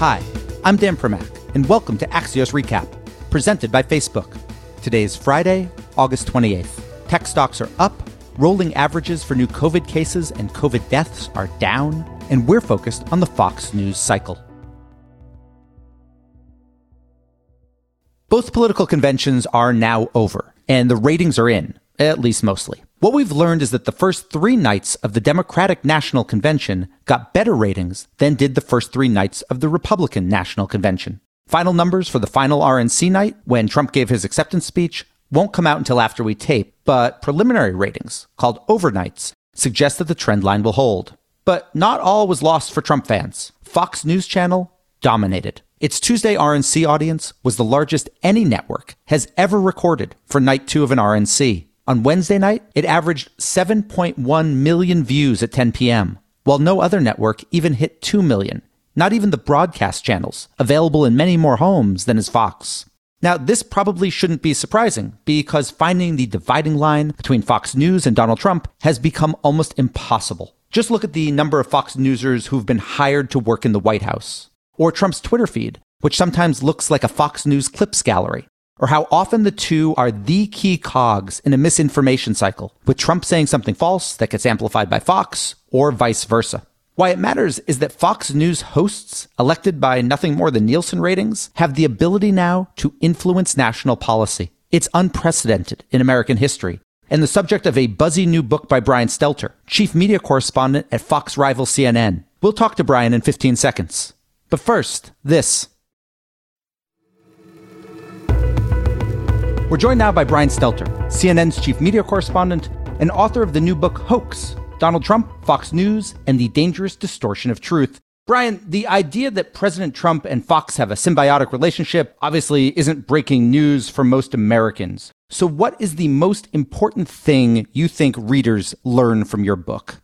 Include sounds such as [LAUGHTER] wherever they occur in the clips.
Hi, I'm Dan Primack, and welcome to Axios Recap, presented by Facebook. Today is Friday, August 28th. Tech stocks are up, rolling averages for new COVID cases and COVID deaths are down, and we're focused on the Fox News cycle. Both political conventions are now over, and the ratings are in, at least mostly. What we've learned is that the first three nights of the Democratic National Convention got better ratings than did the first three nights of the Republican National Convention. Final numbers for the final RNC night, when Trump gave his acceptance speech, won't come out until after we tape, but preliminary ratings, called overnights, suggest that the trend line will hold. But not all was lost for Trump fans. Fox News Channel dominated. Its Tuesday RNC audience was the largest any network has ever recorded for night two of an RNC. On Wednesday night, it averaged 7.1 million views at 10 p.m., while no other network even hit 2 million, not even the broadcast channels, available in many more homes than is Fox. Now, this probably shouldn't be surprising because finding the dividing line between Fox News and Donald Trump has become almost impossible. Just look at the number of Fox Newsers who've been hired to work in the White House or Trump's Twitter feed, which sometimes looks like a Fox News clips gallery, or how often the two are the key cogs in a misinformation cycle, with Trump saying something false that gets amplified by Fox, or vice versa. Why it matters is that Fox News hosts, elected by nothing more than Nielsen ratings, have the ability now to influence national policy. It's unprecedented in American history, and the subject of a buzzy new book by Brian Stelter, chief media correspondent at Fox rival CNN. We'll talk to Brian in 15 seconds. But first, this. We're joined now by Brian Stelter, CNN's chief media correspondent and author of the new book Hoax Donald Trump, Fox News, and the Dangerous Distortion of Truth. Brian, the idea that President Trump and Fox have a symbiotic relationship obviously isn't breaking news for most Americans. So, what is the most important thing you think readers learn from your book?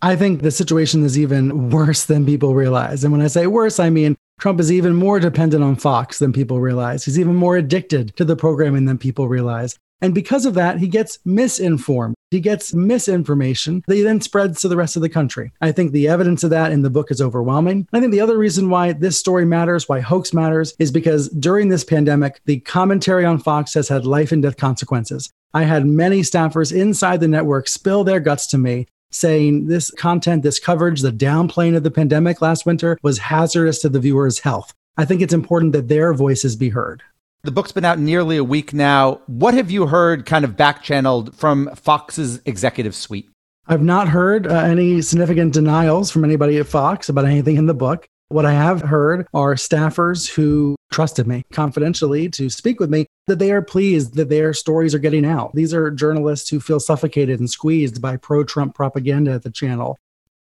I think the situation is even worse than people realize. And when I say worse, I mean Trump is even more dependent on Fox than people realize. He's even more addicted to the programming than people realize. And because of that, he gets misinformed. He gets misinformation that he then spreads to the rest of the country. I think the evidence of that in the book is overwhelming. I think the other reason why this story matters, why hoax matters, is because during this pandemic, the commentary on Fox has had life and death consequences. I had many staffers inside the network spill their guts to me saying this content, this coverage, the downplaying of the pandemic last winter was hazardous to the viewer's health. I think it's important that their voices be heard. The book's been out nearly a week now. What have you heard kind of back channeled from Fox's executive suite? I've not heard uh, any significant denials from anybody at Fox about anything in the book. What I have heard are staffers who trusted me confidentially to speak with me that they are pleased that their stories are getting out. These are journalists who feel suffocated and squeezed by pro Trump propaganda at the channel.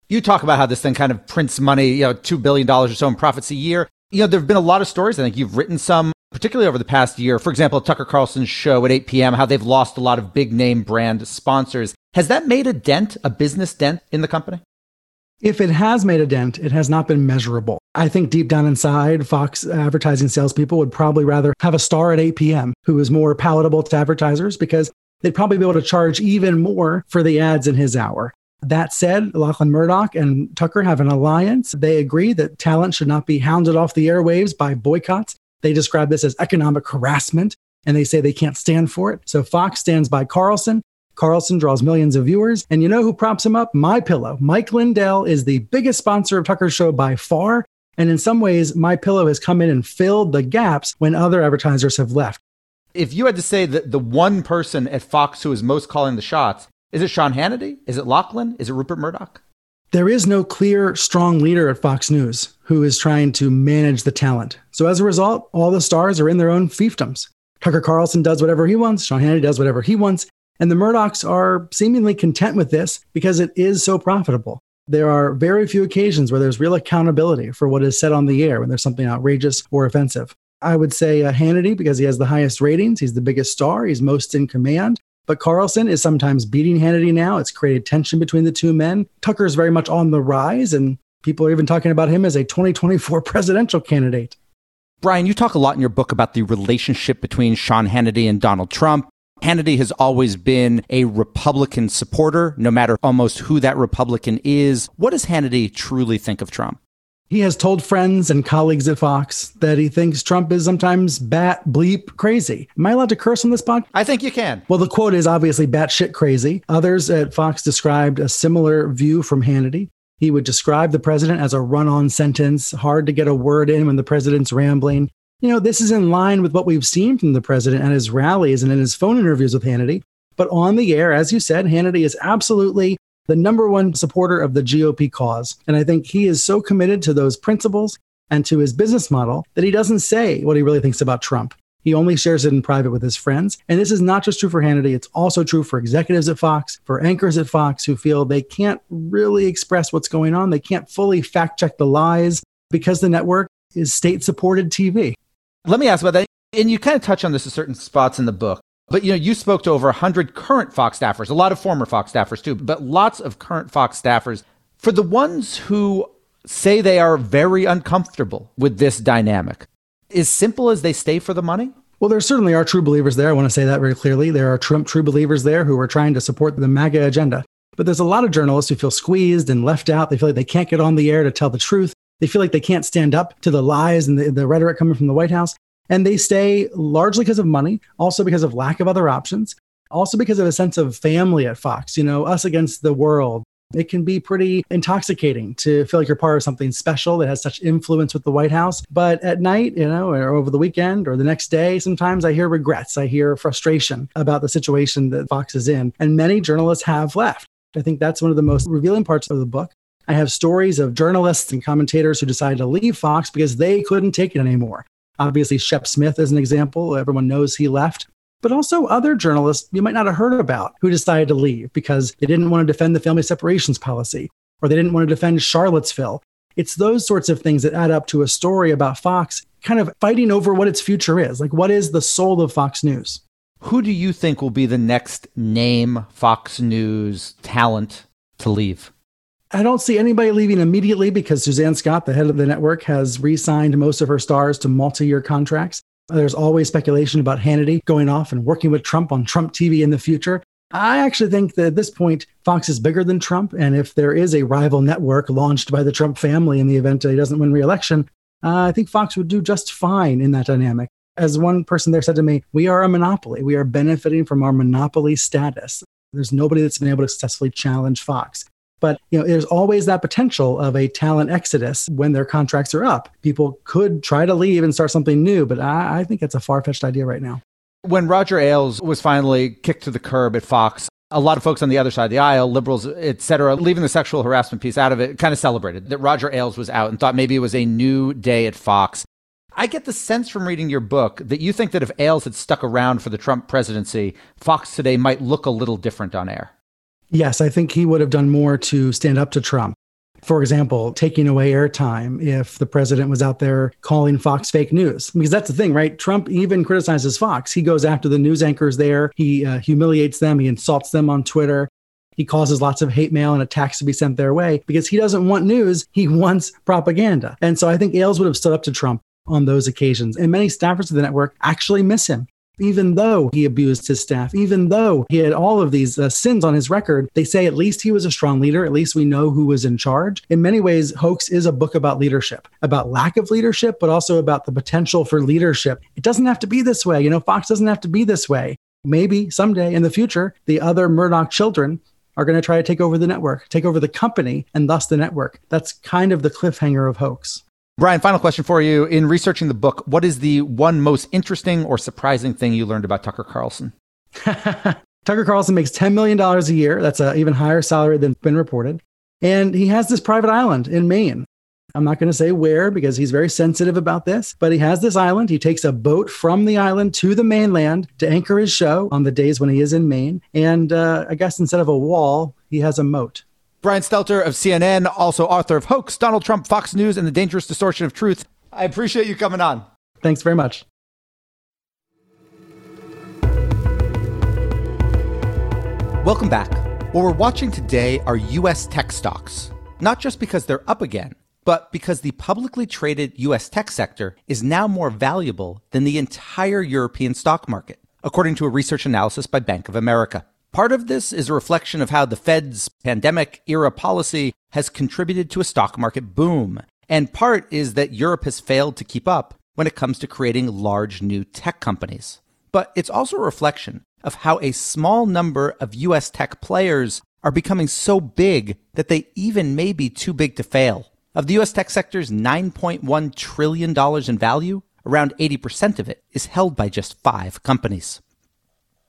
You talk about how this thing kind of prints money, you know, $2 billion or so in profits a year. You know, there have been a lot of stories. I think you've written some, particularly over the past year. For example, Tucker Carlson's show at 8 p.m., how they've lost a lot of big name brand sponsors. Has that made a dent, a business dent in the company? If it has made a dent, it has not been measurable. I think deep down inside, Fox advertising salespeople would probably rather have a star at 8 p.m. who is more palatable to advertisers because they'd probably be able to charge even more for the ads in his hour. That said, Lachlan Murdoch and Tucker have an alliance. They agree that talent should not be hounded off the airwaves by boycotts. They describe this as economic harassment and they say they can't stand for it. So Fox stands by Carlson Carlson draws millions of viewers. And you know who props him up? My Pillow. Mike Lindell is the biggest sponsor of Tucker's show by far. And in some ways, My Pillow has come in and filled the gaps when other advertisers have left. If you had to say that the one person at Fox who is most calling the shots, is it Sean Hannity? Is it Lachlan? Is it Rupert Murdoch? There is no clear, strong leader at Fox News who is trying to manage the talent. So as a result, all the stars are in their own fiefdoms. Tucker Carlson does whatever he wants. Sean Hannity does whatever he wants. And the Murdochs are seemingly content with this because it is so profitable. There are very few occasions where there's real accountability for what is said on the air when there's something outrageous or offensive. I would say uh, Hannity because he has the highest ratings. He's the biggest star. He's most in command. But Carlson is sometimes beating Hannity now. It's created tension between the two men. Tucker is very much on the rise, and people are even talking about him as a 2024 [LAUGHS] presidential candidate. Brian, you talk a lot in your book about the relationship between Sean Hannity and Donald Trump. Hannity has always been a Republican supporter, no matter almost who that Republican is. What does Hannity truly think of Trump? He has told friends and colleagues at Fox that he thinks Trump is sometimes bat bleep crazy. Am I allowed to curse on this podcast? I think you can. Well, the quote is obviously batshit crazy. Others at Fox described a similar view from Hannity. He would describe the president as a run on sentence, hard to get a word in when the president's rambling. You know, this is in line with what we've seen from the president at his rallies and in his phone interviews with Hannity. But on the air, as you said, Hannity is absolutely the number one supporter of the GOP cause. And I think he is so committed to those principles and to his business model that he doesn't say what he really thinks about Trump. He only shares it in private with his friends. And this is not just true for Hannity, it's also true for executives at Fox, for anchors at Fox who feel they can't really express what's going on. They can't fully fact check the lies because the network is state supported TV. Let me ask about that. And you kind of touch on this at certain spots in the book. But you know, you spoke to over 100 current Fox staffers, a lot of former Fox staffers too, but lots of current Fox staffers. For the ones who say they are very uncomfortable with this dynamic, as simple as they stay for the money? Well, there certainly are true believers there. I want to say that very clearly. There are Trump true believers there who are trying to support the MAGA agenda. But there's a lot of journalists who feel squeezed and left out. They feel like they can't get on the air to tell the truth. They feel like they can't stand up to the lies and the, the rhetoric coming from the White House. And they stay largely because of money, also because of lack of other options, also because of a sense of family at Fox, you know, us against the world. It can be pretty intoxicating to feel like you're part of something special that has such influence with the White House. But at night, you know, or over the weekend or the next day, sometimes I hear regrets. I hear frustration about the situation that Fox is in. And many journalists have left. I think that's one of the most revealing parts of the book. I have stories of journalists and commentators who decided to leave Fox because they couldn't take it anymore. Obviously, Shep Smith is an example. Everyone knows he left. But also other journalists you might not have heard about who decided to leave because they didn't want to defend the family separations policy or they didn't want to defend Charlottesville. It's those sorts of things that add up to a story about Fox kind of fighting over what its future is. Like, what is the soul of Fox News? Who do you think will be the next name Fox News talent to leave? I don't see anybody leaving immediately because Suzanne Scott, the head of the network, has re signed most of her stars to multi year contracts. There's always speculation about Hannity going off and working with Trump on Trump TV in the future. I actually think that at this point, Fox is bigger than Trump. And if there is a rival network launched by the Trump family in the event that he doesn't win re election, uh, I think Fox would do just fine in that dynamic. As one person there said to me, we are a monopoly. We are benefiting from our monopoly status. There's nobody that's been able to successfully challenge Fox. But you know, there's always that potential of a talent exodus when their contracts are up. People could try to leave and start something new, but I, I think it's a far fetched idea right now. When Roger Ailes was finally kicked to the curb at Fox, a lot of folks on the other side of the aisle, liberals, et cetera, leaving the sexual harassment piece out of it, kind of celebrated that Roger Ailes was out and thought maybe it was a new day at Fox. I get the sense from reading your book that you think that if Ailes had stuck around for the Trump presidency, Fox today might look a little different on air. Yes, I think he would have done more to stand up to Trump. For example, taking away airtime if the president was out there calling Fox fake news. Because that's the thing, right? Trump even criticizes Fox. He goes after the news anchors there, he uh, humiliates them, he insults them on Twitter. He causes lots of hate mail and attacks to be sent their way because he doesn't want news, he wants propaganda. And so I think Ailes would have stood up to Trump on those occasions. And many staffers of the network actually miss him even though he abused his staff, even though he had all of these uh, sins on his record, they say at least he was a strong leader. At least we know who was in charge. In many ways, Hoax is a book about leadership, about lack of leadership, but also about the potential for leadership. It doesn't have to be this way. You know, Fox doesn't have to be this way. Maybe someday in the future, the other Murdoch children are going to try to take over the network, take over the company, and thus the network. That's kind of the cliffhanger of Hoax. Brian, final question for you. In researching the book, what is the one most interesting or surprising thing you learned about Tucker Carlson? [LAUGHS] Tucker Carlson makes $10 million a year. That's an even higher salary than been reported. And he has this private island in Maine. I'm not going to say where because he's very sensitive about this, but he has this island. He takes a boat from the island to the mainland to anchor his show on the days when he is in Maine. And uh, I guess instead of a wall, he has a moat. Brian Stelter of CNN, also author of Hoax, Donald Trump, Fox News, and the Dangerous Distortion of Truth. I appreciate you coming on. Thanks very much. Welcome back. What we're watching today are U.S. tech stocks, not just because they're up again, but because the publicly traded U.S. tech sector is now more valuable than the entire European stock market, according to a research analysis by Bank of America. Part of this is a reflection of how the Fed's pandemic era policy has contributed to a stock market boom. And part is that Europe has failed to keep up when it comes to creating large new tech companies. But it's also a reflection of how a small number of US tech players are becoming so big that they even may be too big to fail. Of the US tech sector's $9.1 trillion in value, around 80% of it is held by just five companies.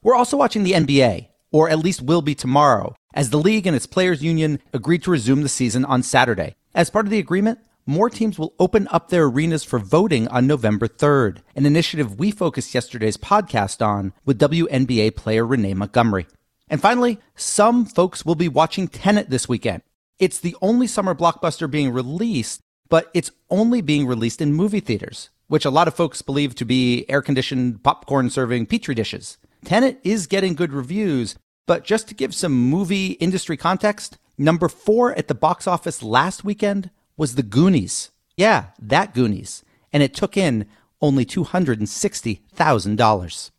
We're also watching the NBA, or at least will be tomorrow, as the league and its players' union agreed to resume the season on Saturday. As part of the agreement, more teams will open up their arenas for voting on November 3rd, an initiative we focused yesterday's podcast on with WNBA player Renee Montgomery. And finally, some folks will be watching Tenet this weekend. It's the only summer blockbuster being released, but it's only being released in movie theaters, which a lot of folks believe to be air conditioned, popcorn serving petri dishes. Tenet is getting good reviews, but just to give some movie industry context, number four at the box office last weekend was The Goonies. Yeah, that Goonies. And it took in only $260,000.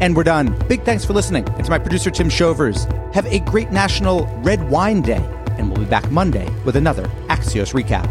And we're done. Big thanks for listening. And to my producer, Tim Shovers. Have a great National Red Wine Day. And we'll be back Monday with another Axios recap.